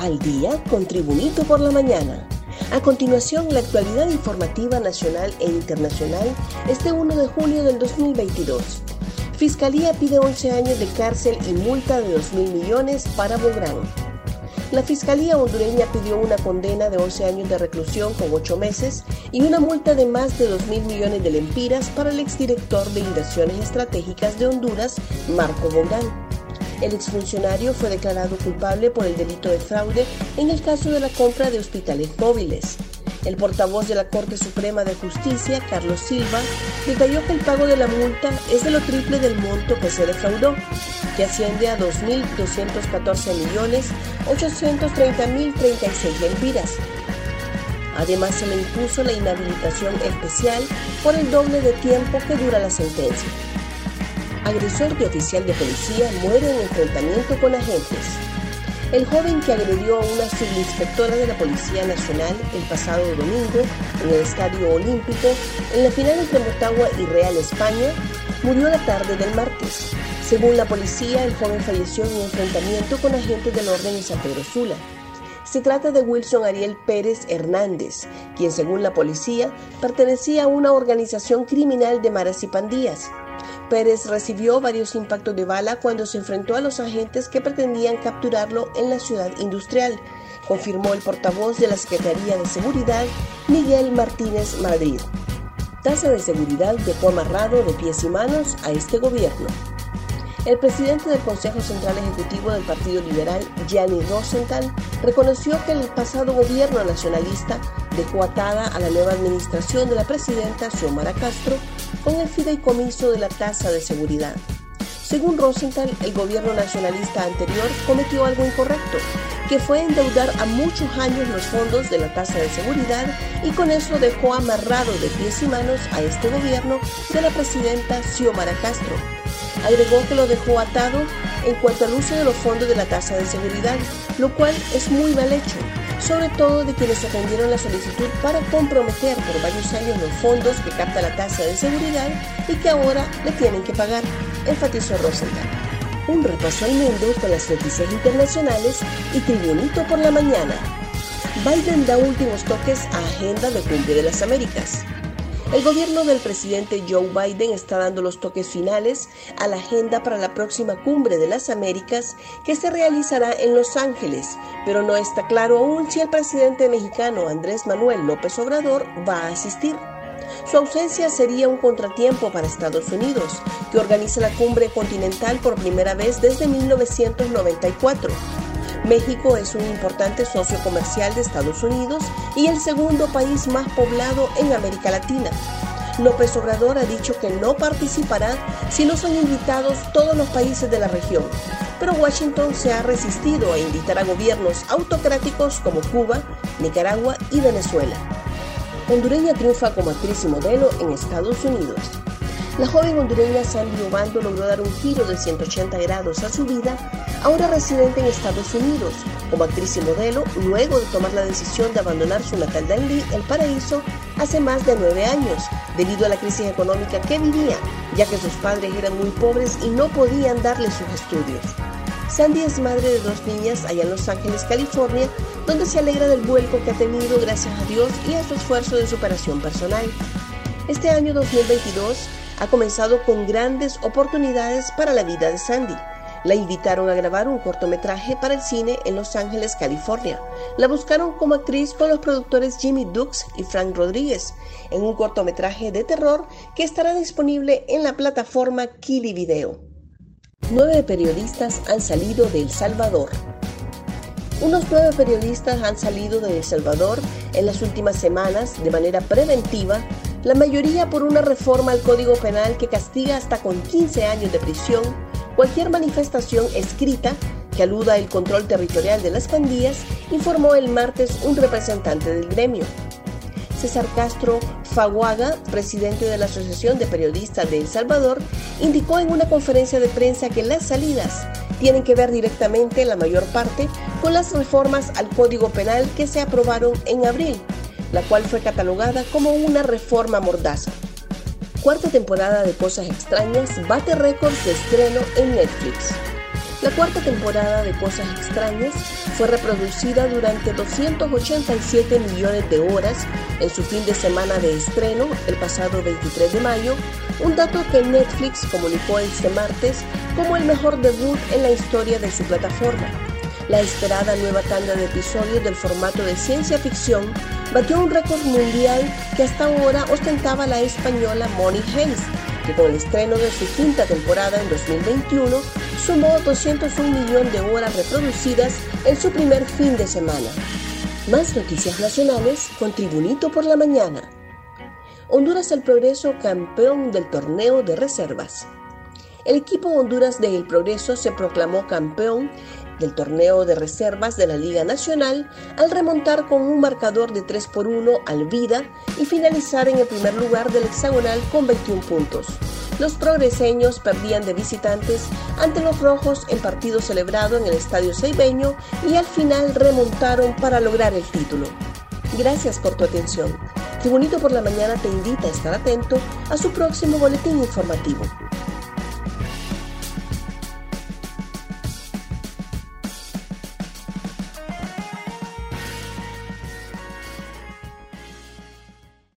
al día con Tribunito por la mañana. A continuación, la actualidad informativa nacional e internacional este 1 de julio del 2022. Fiscalía pide 11 años de cárcel y multa de 2 mil millones para Bográn. La Fiscalía hondureña pidió una condena de 11 años de reclusión con 8 meses y una multa de más de 2 mil millones de lempiras para el exdirector de Inversiones Estratégicas de Honduras, Marco Bográn. El exfuncionario fue declarado culpable por el delito de fraude en el caso de la compra de hospitales móviles. El portavoz de la Corte Suprema de Justicia, Carlos Silva, detalló que el pago de la multa es de lo triple del monto que se defraudó, que asciende a 2.214.830.036 lempiras. Además, se le impuso la inhabilitación especial por el doble de tiempo que dura la sentencia agresor de oficial de policía muere en enfrentamiento con agentes. El joven que agredió a una subinspectora de la Policía Nacional el pasado domingo en el Estadio Olímpico, en la final entre Motagua y Real España, murió la tarde del martes. Según la policía, el joven falleció en un enfrentamiento con agentes del orden de San Pedro Sula. Se trata de Wilson Ariel Pérez Hernández, quien según la policía pertenecía a una organización criminal de maras y pandillas. Pérez recibió varios impactos de bala cuando se enfrentó a los agentes que pretendían capturarlo en la ciudad industrial, confirmó el portavoz de la Secretaría de Seguridad, Miguel Martínez Madrid. Tasa de seguridad dejó amarrado de pies y manos a este gobierno. El presidente del Consejo Central Ejecutivo del Partido Liberal, Gianni Rosenthal, reconoció que el pasado gobierno nacionalista dejó atada a la nueva administración de la presidenta Xiomara Castro con el fideicomiso de la tasa de seguridad. Según Rosenthal, el gobierno nacionalista anterior cometió algo incorrecto, que fue endeudar a muchos años los fondos de la tasa de seguridad y con eso dejó amarrado de pies y manos a este gobierno de la presidenta Xiomara Castro. Agregó que lo dejó atado en cuanto al uso de los fondos de la tasa de seguridad, lo cual es muy mal hecho, sobre todo de quienes atendieron la solicitud para comprometer por varios años los fondos que capta la tasa de seguridad y que ahora le tienen que pagar, enfatizó Rosenthal. Un repaso al mundo con las noticias internacionales y Tribunito por la mañana. Biden da últimos toques a Agenda de Cumbre de las Américas. El gobierno del presidente Joe Biden está dando los toques finales a la agenda para la próxima cumbre de las Américas que se realizará en Los Ángeles, pero no está claro aún si el presidente mexicano Andrés Manuel López Obrador va a asistir. Su ausencia sería un contratiempo para Estados Unidos, que organiza la cumbre continental por primera vez desde 1994. México es un importante socio comercial de Estados Unidos y el segundo país más poblado en América Latina. López Obrador ha dicho que no participará si no son invitados todos los países de la región, pero Washington se ha resistido a invitar a gobiernos autocráticos como Cuba, Nicaragua y Venezuela. Hondureña triunfa como actriz y modelo en Estados Unidos. La joven hondureña Sandy Obando logró dar un giro de 180 grados a su vida, ahora residente en Estados Unidos, como actriz y modelo, luego de tomar la decisión de abandonar su natal Danlí, El Paraíso, hace más de nueve años, debido a la crisis económica que vivía, ya que sus padres eran muy pobres y no podían darle sus estudios. Sandy es madre de dos niñas allá en Los Ángeles, California, donde se alegra del vuelco que ha tenido gracias a Dios y a su esfuerzo de superación personal. Este año 2022 ha comenzado con grandes oportunidades para la vida de Sandy. La invitaron a grabar un cortometraje para el cine en Los Ángeles, California. La buscaron como actriz con los productores Jimmy Dux y Frank Rodríguez en un cortometraje de terror que estará disponible en la plataforma Kili Video. Nueve periodistas han salido de El Salvador. Unos nueve periodistas han salido de El Salvador en las últimas semanas de manera preventiva la mayoría por una reforma al Código Penal que castiga hasta con 15 años de prisión cualquier manifestación escrita que aluda al control territorial de las pandillas, informó el martes un representante del gremio. César Castro Faguaga, presidente de la Asociación de Periodistas de El Salvador, indicó en una conferencia de prensa que las salidas tienen que ver directamente, la mayor parte, con las reformas al Código Penal que se aprobaron en abril la cual fue catalogada como una reforma mordaza. Cuarta temporada de Cosas Extrañas bate récords de estreno en Netflix. La cuarta temporada de Cosas Extrañas fue reproducida durante 287 millones de horas en su fin de semana de estreno el pasado 23 de mayo, un dato que Netflix comunicó este martes como el mejor debut en la historia de su plataforma. La esperada nueva tanda de episodios del formato de ciencia ficción batió un récord mundial que hasta ahora ostentaba la española Money Hayes, que con el estreno de su quinta temporada en 2021 sumó 201 millones de horas reproducidas en su primer fin de semana. Más noticias nacionales con Tribunito por la Mañana. Honduras El Progreso campeón del torneo de reservas. El equipo Honduras de El Progreso se proclamó campeón del torneo de reservas de la Liga Nacional al remontar con un marcador de 3 por 1 al Vida y finalizar en el primer lugar del hexagonal con 21 puntos. Los progreseños perdían de visitantes ante los rojos en partido celebrado en el Estadio Ceibeño y al final remontaron para lograr el título. Gracias por tu atención. Tribunito por la Mañana te invita a estar atento a su próximo boletín informativo.